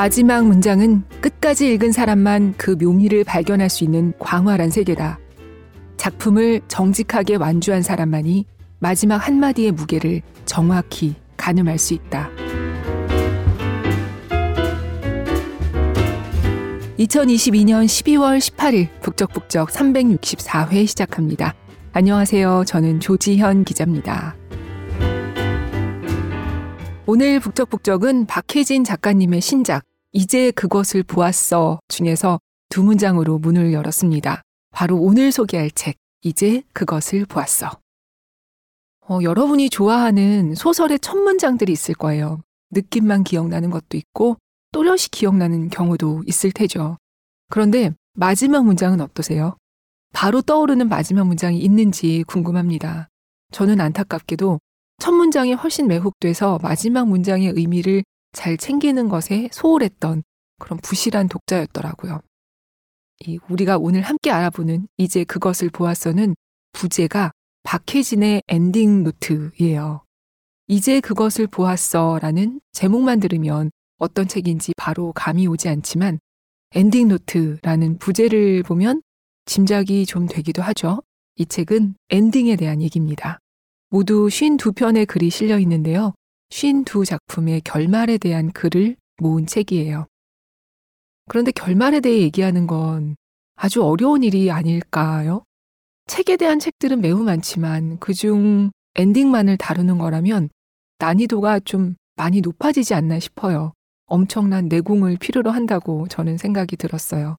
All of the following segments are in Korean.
마지막 문장은 끝까지 읽은 사람만 그 묘미를 발견할 수 있는 광활한 세계다. 작품을 정직하게 완주한 사람만이 마지막 한마디의 무게를 정확히 가늠할 수 있다. 2022년 12월 18일 북적북적 364회 시작합니다. 안녕하세요. 저는 조지현 기자입니다. 오늘 북적북적은 박혜진 작가님의 신작 이제 그것을 보았어 중에서 두 문장으로 문을 열었습니다. 바로 오늘 소개할 책 이제 그것을 보았어. 어, 여러분이 좋아하는 소설의 첫 문장들이 있을 거예요. 느낌만 기억나는 것도 있고 또렷이 기억나는 경우도 있을 테죠. 그런데 마지막 문장은 어떠세요? 바로 떠오르는 마지막 문장이 있는지 궁금합니다. 저는 안타깝게도 첫 문장이 훨씬 매혹돼서 마지막 문장의 의미를 잘 챙기는 것에 소홀했던 그런 부실한 독자였더라고요. 이 우리가 오늘 함께 알아보는 이제 그것을 보았어는 부제가 박혜진의 엔딩 노트예요. 이제 그것을 보았어 라는 제목만 들으면 어떤 책인지 바로 감이 오지 않지만 엔딩 노트라는 부제를 보면 짐작이 좀 되기도 하죠. 이 책은 엔딩에 대한 얘기입니다. 모두 52편의 글이 실려 있는데요. 52 작품의 결말에 대한 글을 모은 책이에요. 그런데 결말에 대해 얘기하는 건 아주 어려운 일이 아닐까요? 책에 대한 책들은 매우 많지만 그중 엔딩만을 다루는 거라면 난이도가 좀 많이 높아지지 않나 싶어요. 엄청난 내공을 필요로 한다고 저는 생각이 들었어요.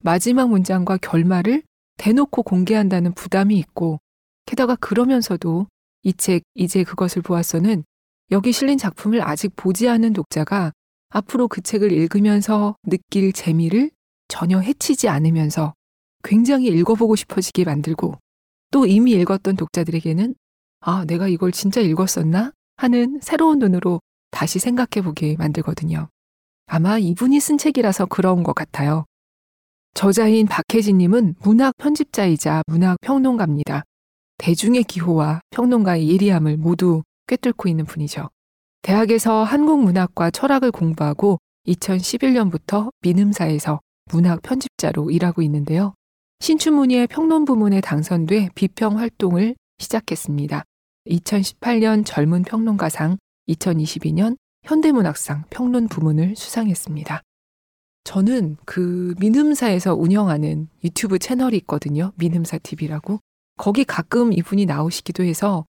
마지막 문장과 결말을 대놓고 공개한다는 부담이 있고, 게다가 그러면서도 이 책, 이제 그것을 보았어는 여기 실린 작품을 아직 보지 않은 독자가 앞으로 그 책을 읽으면서 느낄 재미를 전혀 해치지 않으면서 굉장히 읽어보고 싶어지게 만들고 또 이미 읽었던 독자들에게는 아, 내가 이걸 진짜 읽었었나? 하는 새로운 눈으로 다시 생각해 보게 만들거든요. 아마 이분이 쓴 책이라서 그런 것 같아요. 저자인 박혜진님은 문학 편집자이자 문학 평론가입니다. 대중의 기호와 평론가의 예리함을 모두 꿰뚫고 있는 분이죠. 대학에서 한국 문학과 철학을 공부하고 2011년부터 민음사에서 문학 편집자로 일하고 있는데요. 신춘문예 평론 부문에 당선돼 비평 활동을 시작했습니다. 2018년 젊은 평론가상, 2022년 현대문학상 평론 부문을 수상했습니다. 저는 그 민음사에서 운영하는 유튜브 채널이 있거든요. 민음사 TV라고. 거기 가끔 이분이 나오시기도 해서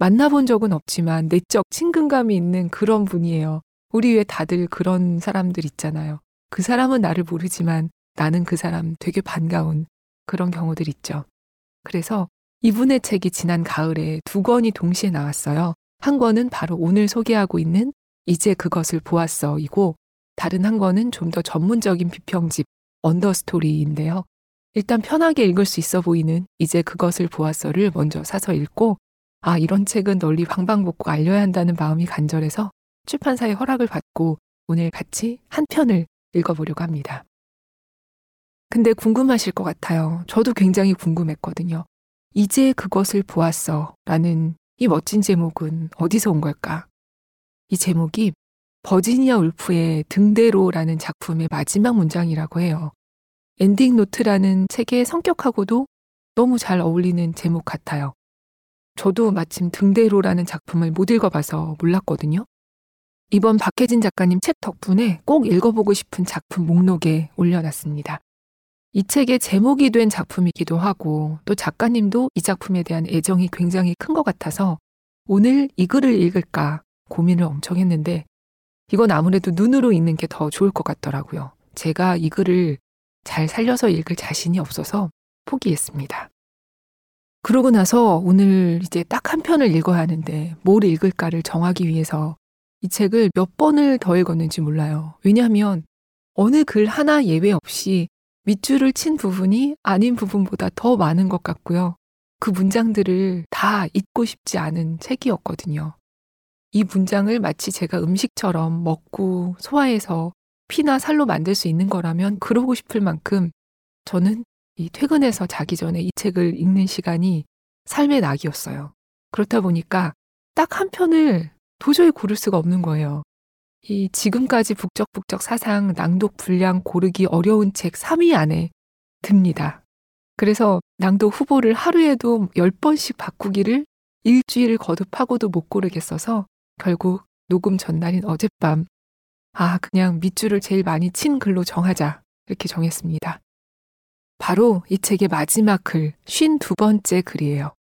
만나본 적은 없지만 내적 친근감이 있는 그런 분이에요. 우리 왜 다들 그런 사람들 있잖아요. 그 사람은 나를 모르지만 나는 그 사람 되게 반가운 그런 경우들 있죠. 그래서 이분의 책이 지난 가을에 두 권이 동시에 나왔어요. 한 권은 바로 오늘 소개하고 있는 이제 그것을 보았어 이고 다른 한 권은 좀 더 전문적인 비평집 언더스토리인데요. 일단 편하게 읽을 수 있어 보이는 이제 그것을 보았어를 먼저 사서 읽고 아 이런 책은 널리 방방곡곡 알려야 한다는 마음이 간절해서 출판사의 허락을 받고 오늘 같이 한 편을 읽어보려고 합니다. 근데 궁금하실 것 같아요. 저도 굉장히 궁금했거든요. 이제 그것을 보았어 라는 이 멋진 제목은 어디서 온 걸까? 이 제목이 버지니아 울프의 등대로라는 작품의 마지막 문장이라고 해요. 엔딩 노트라는 책의 성격하고도 너무 잘 어울리는 제목 같아요. 저도 마침 등대로라는 작품을 못 읽어봐서 몰랐거든요. 이번 박혜진 작가님 책 덕분에 꼭 읽어보고 싶은 작품 목록에 올려놨습니다. 이 책의 제목이 된 작품이기도 하고 또 작가님도 이 작품에 대한 애정이 굉장히 큰 것 같아서 오늘 이 글을 읽을까 고민을 엄청 했는데 이건 아무래도 눈으로 읽는 게 더 좋을 것 같더라고요. 제가 이 글을 잘 살려서 읽을 자신이 없어서 포기했습니다. 그러고 나서 오늘 이제 딱 한 편을 읽어야 하는데 뭘 읽을까를 정하기 위해서 이 책을 몇 번을 더 읽었는지 몰라요. 왜냐하면 어느 글 하나 예외 없이 밑줄을 친 부분이 아닌 부분보다 더 많은 것 같고요. 그 문장들을 다 잊고 싶지 않은 책이었거든요. 이 문장을 마치 제가 음식처럼 먹고 소화해서 피나 살로 만들 수 있는 거라면 그러고 싶을 만큼 저는 이 퇴근해서 자기 전에 이 책을 읽는 시간이 삶의 낙이었어요. 그렇다 보니까 딱 한 편을 도저히 고를 수가 없는 거예요. 이 지금까지 북적북적 사상 낭독 분량 고르기 어려운 책 3위 안에 듭니다. 그래서 낭독 후보를 하루에도 10번씩 바꾸기를 일주일을 거듭하고도 못 고르겠어서 결국 녹음 전날인 어젯밤 아 그냥 밑줄을 제일 많이 친 글로 정하자 이렇게 정했습니다. 바로 이 책의 마지막 글, 52번째 글이에요.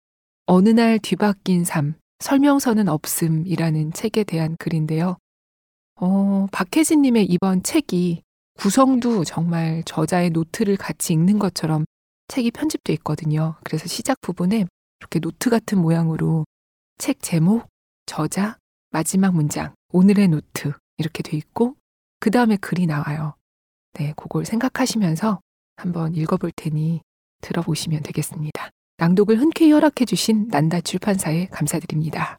어느 날 뒤바뀐 삶, 설명서는 없음이라는 책에 대한 글인데요. 어, 박혜진님의 이번 책이 구성도 정말 저자의 노트를 같이 읽는 것처럼 책이 편집돼 있거든요. 그래서 시작 부분에 이렇게 노트 같은 모양으로 책 제목, 저자, 마지막 문장, 오늘의 노트 이렇게 돼 있고 그 다음에 글이 나와요. 네, 그걸 생각하시면서 한번 읽어볼 테니 들어보시면 되겠습니다. 낭독을 흔쾌히 허락해 주신 난다 출판사에 감사드립니다.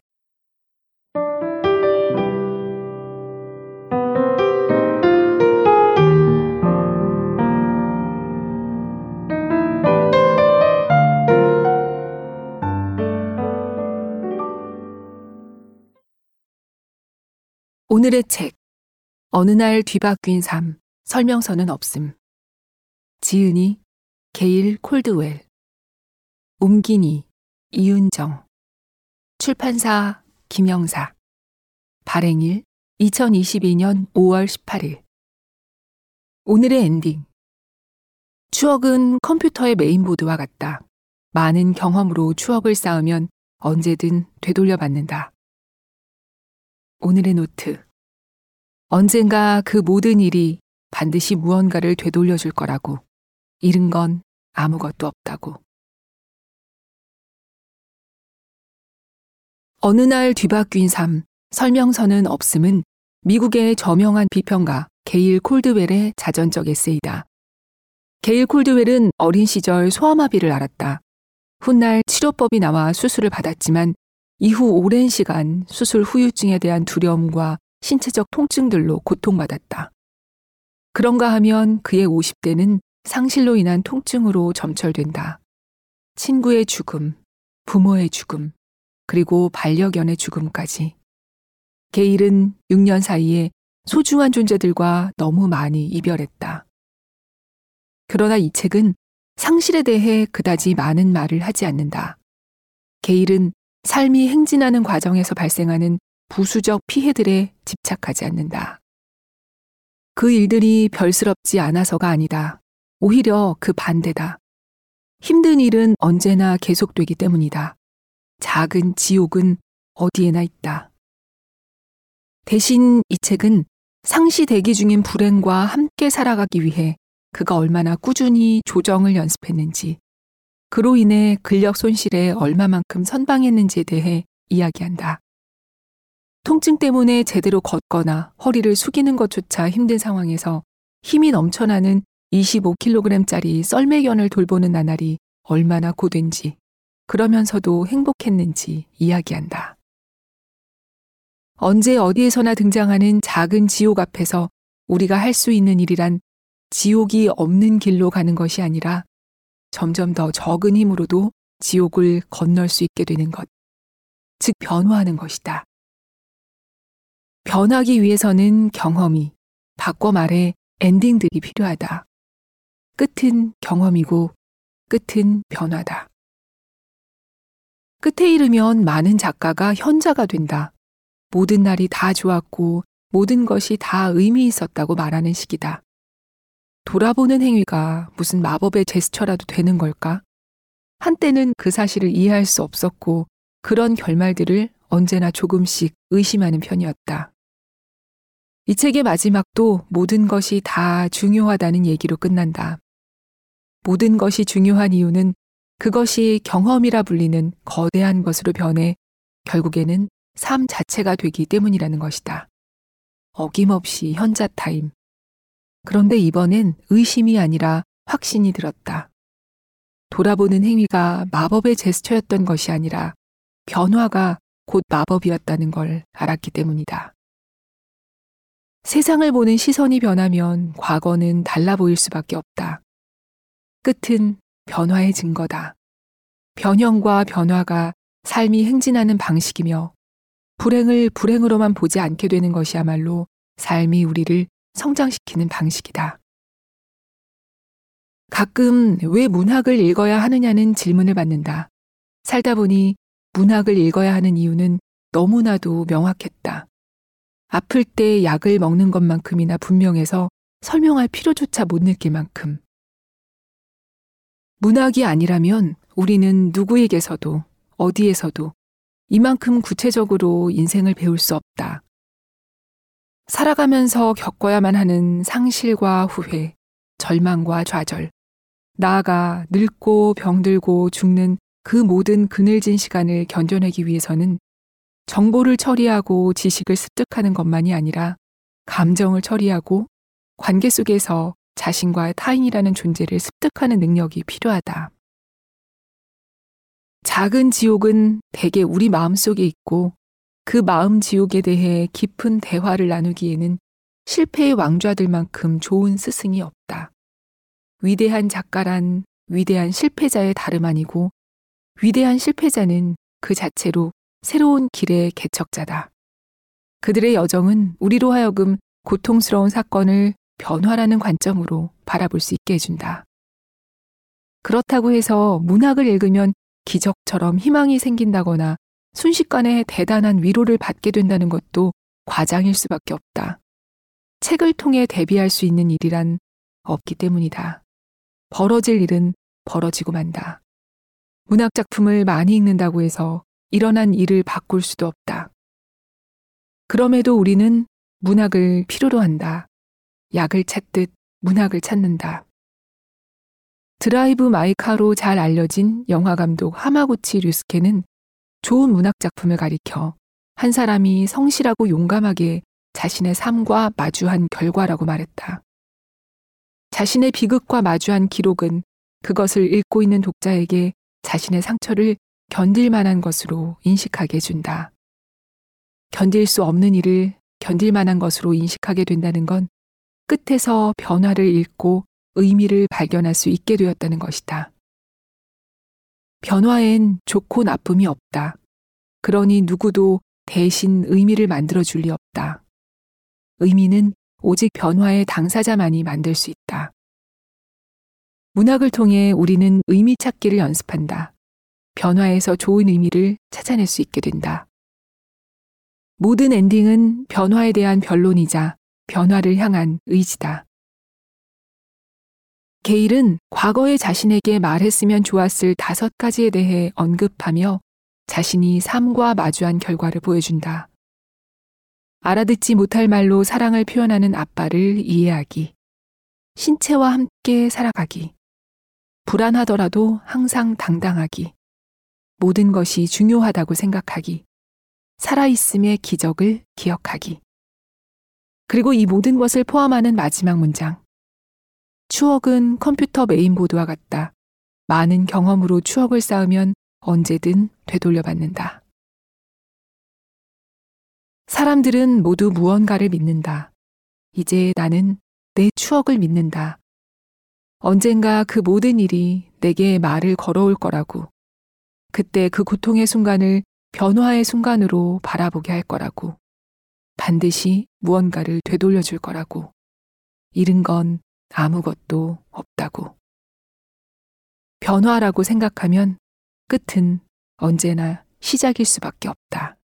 오늘의 책 어느 날 뒤바뀐 삶 설명서는 없음 지은이 게일 콜드웰 옮긴이 이은정 출판사 김영사 발행일 2022년 5월 18일 오늘의 엔딩 추억은 컴퓨터의 메인보드와 같다. 많은 경험으로 추억을 쌓으면 언제든 되돌려 받는다. 오늘의 노트. 언젠가 그 모든 일이 반드시 무언가를 되돌려 줄 거라고. 잃은 건 아무것도 없다고. 어느 날 뒤바뀐 삶, 설명서는 없음은 미국의 저명한 비평가 게일 콜드웰의 자전적 에세이다. 게일 콜드웰은 어린 시절 소아마비를 앓았다. 훗날 치료법이 나와 수술을 받았지만 이후 오랜 시간 수술 후유증에 대한 두려움과 신체적 통증들로 고통받았다. 그런가 하면 그의 50대는 상실로 인한 통증으로 점철된다. 친구의 죽음, 부모의 죽음, 그리고 반려견의 죽음까지. 게일은 6년 사이에 소중한 존재들과 너무 많이 이별했다. 그러나 이 책은 상실에 대해 그다지 많은 말을 하지 않는다. 게일은 삶이 행진하는 과정에서 발생하는 부수적 피해들에 집착하지 않는다. 그 일들이 별스럽지 않아서가 아니다. 오히려 그 반대다. 힘든 일은 언제나 계속되기 때문이다. 작은 지옥은 어디에나 있다. 대신 이 책은 상시 대기 중인 불행과 함께 살아가기 위해 그가 얼마나 꾸준히 조정을 연습했는지, 그로 인해 근력 손실에 얼마만큼 선방했는지에 대해 이야기한다. 통증 때문에 제대로 걷거나 허리를 숙이는 것조차 힘든 상황에서 힘이 넘쳐나는 25kg짜리 썰매견을 돌보는 나날이 얼마나 고된지, 그러면서도 행복했는지 이야기한다. 언제 어디에서나 등장하는 작은 지옥 앞에서 우리가 할 수 있는 일이란 지옥이 없는 길로 가는 것이 아니라 점점 더 적은 힘으로도 지옥을 건널 수 있게 되는 것, 즉 변화하는 것이다. 변하기 위해서는 경험이, 바꿔 말해 엔딩들이 필요하다. 끝은 경험이고 끝은 변화다. 끝에 이르면 많은 작가가 현자가 된다. 모든 날이 다 좋았고 모든 것이 다 의미 있었다고 말하는 시기다. 돌아보는 행위가 무슨 마법의 제스처라도 되는 걸까? 한때는 그 사실을 이해할 수 없었고 그런 결말들을 언제나 조금씩 의심하는 편이었다. 이 책의 마지막도 모든 것이 다 중요하다는 얘기로 끝난다. 모든 것이 중요한 이유는 그것이 경험이라 불리는 거대한 것으로 변해 결국에는 삶 자체가 되기 때문이라는 것이다. 어김없이 현자 타임. 그런데 이번엔 의심이 아니라 확신이 들었다. 돌아보는 행위가 마법의 제스처였던 것이 아니라 변화가 곧 마법이었다는 걸 알았기 때문이다. 세상을 보는 시선이 변하면 과거는 달라 보일 수밖에 없다. 끝은 변화의 증거다. 변형과 변화가 삶이 행진하는 방식이며 불행을 불행으로만 보지 않게 되는 것이야말로 삶이 우리를 성장시키는 방식이다. 가끔 왜 문학을 읽어야 하느냐는 질문을 받는다. 살다 보니 문학을 읽어야 하는 이유는 너무나도 명확했다. 아플 때 약을 먹는 것만큼이나 분명해서 설명할 필요조차 못 느낄 만큼. 문학이 아니라면 우리는 누구에게서도 어디에서도 이만큼 구체적으로 인생을 배울 수 없다. 살아가면서 겪어야만 하는 상실과 후회, 절망과 좌절, 나아가 늙고 병들고 죽는 그 모든 그늘진 시간을 견뎌내기 위해서는 정보를 처리하고 지식을 습득하는 것만이 아니라 감정을 처리하고 관계 속에서 자신과 타인이라는 존재를 습득하는 능력이 필요하다. 작은 지옥은 대개 우리 마음 속에 있고 그 마음 지옥에 대해 깊은 대화를 나누기에는 실패의 왕좌들만큼 좋은 스승이 없다. 위대한 작가란 위대한 실패자의 다름 아니고 위대한 실패자는 그 자체로 새로운 길의 개척자다. 그들의 여정은 우리로 하여금 고통스러운 사건을 변화라는 관점으로 바라볼 수 있게 해준다. 그렇다고 해서 문학을 읽으면 기적처럼 희망이 생긴다거나 순식간에 대단한 위로를 받게 된다는 것도 과장일 수밖에 없다. 책을 통해 대비할 수 있는 일이란 없기 때문이다. 벌어질 일은 벌어지고 만다. 문학 작품을 많이 읽는다고 해서 일어난 일을 바꿀 수도 없다. 그럼에도 우리는 문학을 필요로 한다. 약을 찾듯 문학을 찾는다. 드라이브 마이카로 잘 알려진 영화 감독 하마구치 류스케는 좋은 문학 작품을 가리켜 한 사람이 성실하고 용감하게 자신의 삶과 마주한 결과라고 말했다. 자신의 비극과 마주한 기록은 그것을 읽고 있는 독자에게 자신의 상처를 견딜 만한 것으로 인식하게 해준다. 견딜 수 없는 일을 견딜 만한 것으로 인식하게 된다는 건 끝에서 변화를 읽고 의미를 발견할 수 있게 되었다는 것이다. 변화엔 좋고 나쁨이 없다. 그러니 누구도 대신 의미를 만들어 줄 리 없다. 의미는 오직 변화의 당사자만이 만들 수 있다. 문학을 통해 우리는 의미 찾기를 연습한다. 변화에서 좋은 의미를 찾아낼 수 있게 된다. 모든 엔딩은 변화에 대한 변론이자 변화를 향한 의지다. 게일은 과거에 자신에게 말했으면 좋았을 다섯 가지에 대해 언급하며 자신이 삶과 마주한 결과를 보여준다. 알아듣지 못할 말로 사랑을 표현하는 아빠를 이해하기. 신체와 함께 살아가기. 불안하더라도 항상 당당하기. 모든 것이 중요하다고 생각하기. 살아있음의 기적을 기억하기. 그리고 이 모든 것을 포함하는 마지막 문장. 추억은 컴퓨터 메인보드와 같다. 많은 경험으로 추억을 쌓으면 언제든 되돌려 받는다. 사람들은 모두 무언가를 믿는다. 이제 나는 내 추억을 믿는다. 언젠가 그 모든 일이 내게 말을 걸어올 거라고. 그때 그 고통의 순간을 변화의 순간으로 바라보게 할 거라고. 반드시 무언가를 되돌려 줄 거라고. 잃은 건 아무것도 없다고. 변화라고 생각하면 끝은 언제나 시작일 수밖에 없다.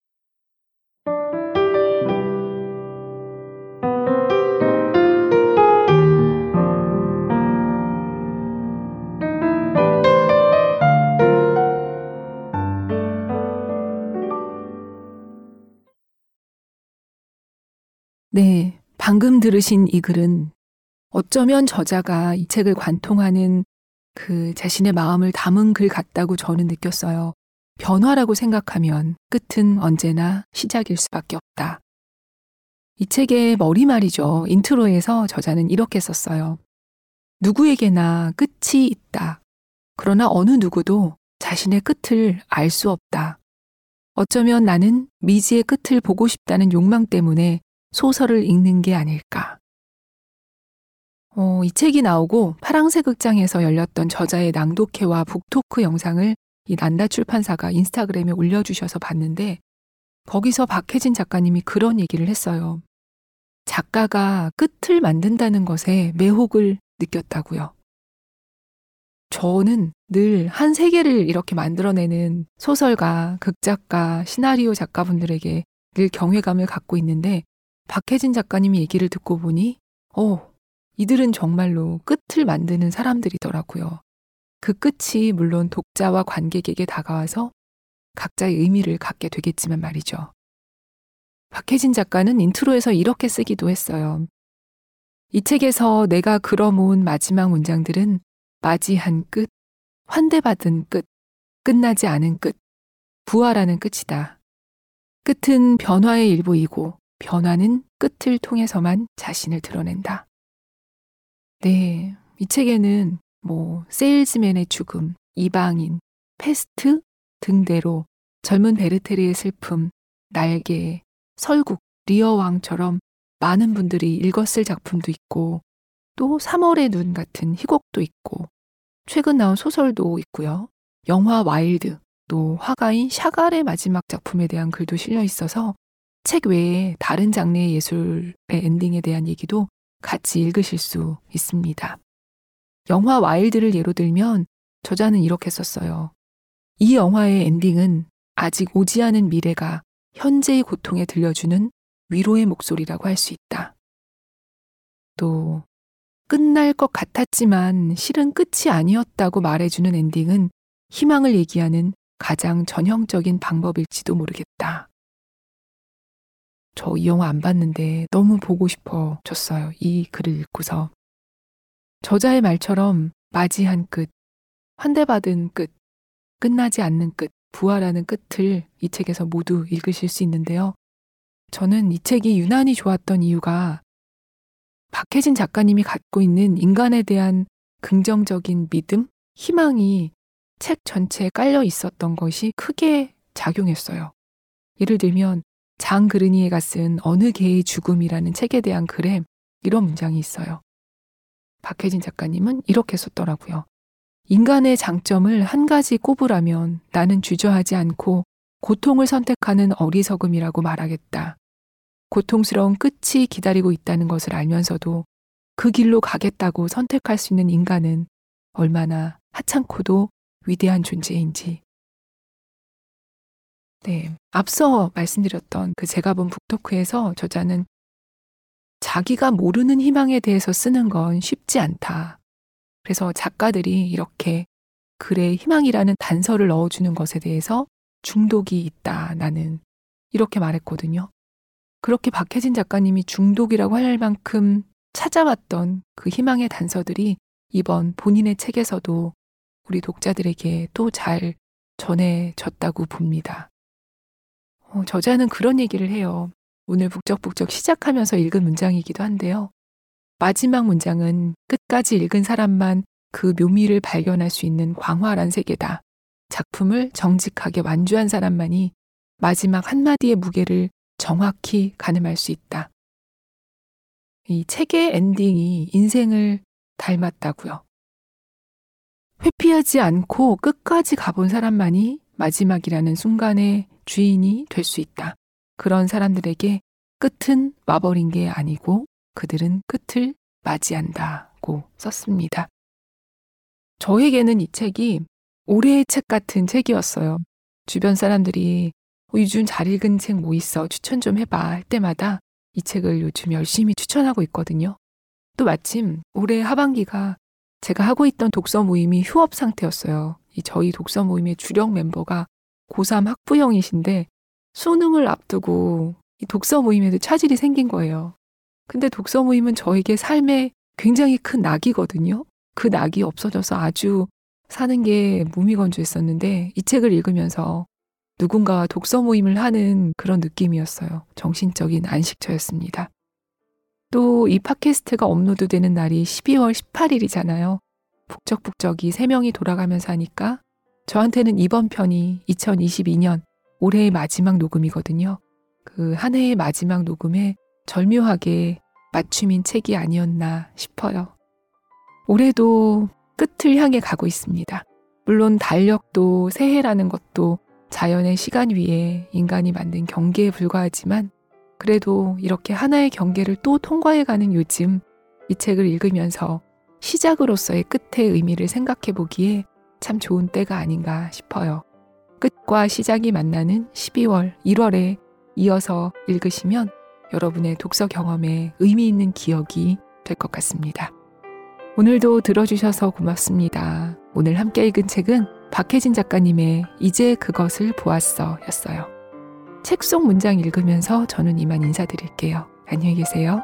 네, 방금 들으신 이 글은 어쩌면 저자가 이 책을 관통하는 그 자신의 마음을 담은 글 같다고 저는 느꼈어요. 변화라고 생각하면 끝은 언제나 시작일 수밖에 없다. 이 책의 머리말이죠. 인트로에서 저자는 이렇게 썼어요. 누구에게나 끝이 있다. 그러나 어느 누구도 자신의 끝을 알 수 없다. 어쩌면 나는 미지의 끝을 보고 싶다는 욕망 때문에 소설을 읽는 게 아닐까. 어, 이 책이 나오고 파랑새 극장에서 열렸던 저자의 낭독회와 북토크 영상을 이 난다 출판사가 인스타그램에 올려주셔서 봤는데 거기서 박혜진 작가님이 그런 얘기를 했어요. 작가가 끝을 만든다는 것에 매혹을 느꼈다고요. 저는 늘 한 세계를 이렇게 만들어내는 소설가, 극작가, 시나리오 작가분들에게 늘 경외감을 갖고 있는데 박혜진 작가님이 얘기를 듣고 보니, 어, 이들은 정말로 끝을 만드는 사람들이더라고요. 그 끝이 물론 독자와 관객에게 다가와서 각자의 의미를 갖게 되겠지만 말이죠. 박혜진 작가는 인트로에서 이렇게 쓰기도 했어요. 이 책에서 내가 그러모은 마지막 문장들은 맞이한 끝, 환대받은 끝, 끝나지 않은 끝, 부활하는 끝이다. 끝은 변화의 일부이고 변화는 끝을 통해서만 자신을 드러낸다. 네, 이 책에는 뭐 세일즈맨의 죽음, 이방인, 패스트 등대로 젊은 베르테르의 슬픔, 날개, 설국, 리어왕처럼 많은 분들이 읽었을 작품도 있고 또 3월의 눈 같은 희곡도 있고 최근 나온 소설도 있고요. 영화 와일드, 또 화가인 샤갈의 마지막 작품에 대한 글도 실려 있어서 책 외에 다른 장르의 예술의 엔딩에 대한 얘기도 같이 읽으실 수 있습니다. 영화 와일드를 예로 들면 저자는 이렇게 썼어요. 이 영화의 엔딩은 아직 오지 않은 미래가 현재의 고통에 들려주는 위로의 목소리라고 할 수 있다. 또 끝날 것 같았지만 실은 끝이 아니었다고 말해주는 엔딩은 희망을 얘기하는 가장 전형적인 방법일지도 모르겠다. 저 이 영화 안 봤는데 너무 보고 싶어졌어요. 이 글을 읽고서. 저자의 말처럼 맞이한 끝, 환대받은 끝, 끝나지 않는 끝, 부활하는 끝을 이 책에서 모두 읽으실 수 있는데요. 저는 이 책이 유난히 좋았던 이유가 박혜진 작가님이 갖고 있는 인간에 대한 긍정적인 믿음, 희망이 책 전체에 깔려 있었던 것이 크게 작용했어요. 예를 들면 장 그르니에가 쓴 어느 개의 죽음이라는 책에 대한 글에 이런 문장이 있어요. 박혜진 작가님은 이렇게 썼더라고요. 인간의 장점을 한 가지 꼽으라면 나는 주저하지 않고 고통을 선택하는 어리석음이라고 말하겠다. 고통스러운 끝이 기다리고 있다는 것을 알면서도 그 길로 가겠다고 선택할 수 있는 인간은 얼마나 하찮고도 위대한 존재인지. 네. 앞서 말씀드렸던 그 제가 본 북토크에서 저자는 자기가 모르는 희망에 대해서 쓰는 건 쉽지 않다. 그래서 작가들이 이렇게 글에 희망이라는 단서를 넣어주는 것에 대해서 중독이 있다. 나는 이렇게 말했거든요. 그렇게 박혜진 작가님이 중독이라고 할 만큼 찾아왔던 그 희망의 단서들이 이번 본인의 책에서도 우리 독자들에게 또 잘 전해졌다고 봅니다. 어, 저자는 그런 얘기를 해요. 오늘 북적북적 시작하면서 읽은 문장이기도 한데요. 마지막 문장은 끝까지 읽은 사람만 그 묘미를 발견할 수 있는 광활한 세계다. 작품을 정직하게 완주한 사람만이 마지막 한마디의 무게를 정확히 가늠할 수 있다. 이 책의 엔딩이 인생을 닮았다고요. 회피하지 않고 끝까지 가본 사람만이 마지막이라는 순간의 주인이 될 수 있다. 그런 사람들에게 끝은 와버린 게 아니고 그들은 끝을 맞이한다고 썼습니다. 저에게는 이 책이 올해의 책 같은 책이었어요. 주변 사람들이 어, 유준 잘 읽은 책 뭐 있어 추천 좀 해봐 할 때마다 이 책을 요즘 열심히 추천하고 있거든요. 또 마침 올해 하반기가 제가 하고 있던 독서 모임이 휴업 상태였어요. 이 저희 독서 모임의 주력 멤버가 고3 학부형이신데 수능을 앞두고 이 독서 모임에도 차질이 생긴 거예요. 근데 독서 모임은 저에게 삶에 굉장히 큰 낙이거든요. 그 낙이 없어져서 아주 사는 게 무미건조했었는데 이 책을 읽으면서 누군가와 독서 모임을 하는 그런 느낌이었어요. 정신적인 안식처였습니다. 또 이 팟캐스트가 업로드되는 날이 12월 18일이잖아요. 북적북적이 3명이 돌아가면서 하니까 저한테는 이번 편이 2022년 올해의 마지막 녹음이거든요. 그 한 해의 마지막 녹음에 절묘하게 맞춤인 책이 아니었나 싶어요. 올해도 끝을 향해 가고 있습니다. 물론 달력도 새해라는 것도 자연의 시간 위에 인간이 만든 경계에 불과하지만 그래도 이렇게 하나의 경계를 또 통과해가는 요즘 이 책을 읽으면서 시작으로서의 끝의 의미를 생각해 보기에 참 좋은 때가 아닌가 싶어요. 끝과 시작이 만나는 12월, 1월에 이어서 읽으시면 여러분의 독서 경험에 의미 있는 기억이 될 것 같습니다. 오늘도 들어주셔서 고맙습니다. 오늘 함께 읽은 책은 박혜진 작가님의 이제 그것을 보았어 였어요. 책 속 문장 읽으면서 저는 이만 인사드릴게요. 안녕히 계세요.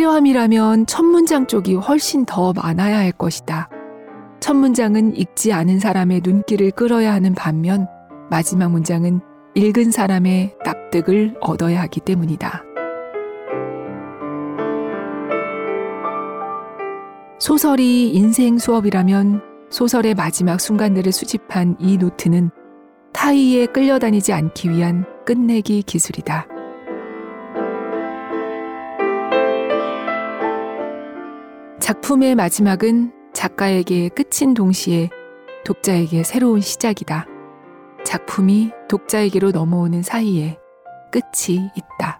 화려함이라면 첫 문장 쪽이 훨씬 더 많아야 할 것이다. 첫 문장은 읽지 않은 사람의 눈길을 끌어야 하는 반면 마지막 문장은 읽은 사람의 납득을 얻어야 하기 때문이다. 소설이 인생 수업이라면 소설의 마지막 순간들을 수집한 이 노트는 타이에 끌려다니지 않기 위한 끝내기 기술이다. 작품의 마지막은 작가에게 끝인 동시에 독자에게 새로운 시작이다. 작품이 독자에게로 넘어오는 사이에 끝이 있다.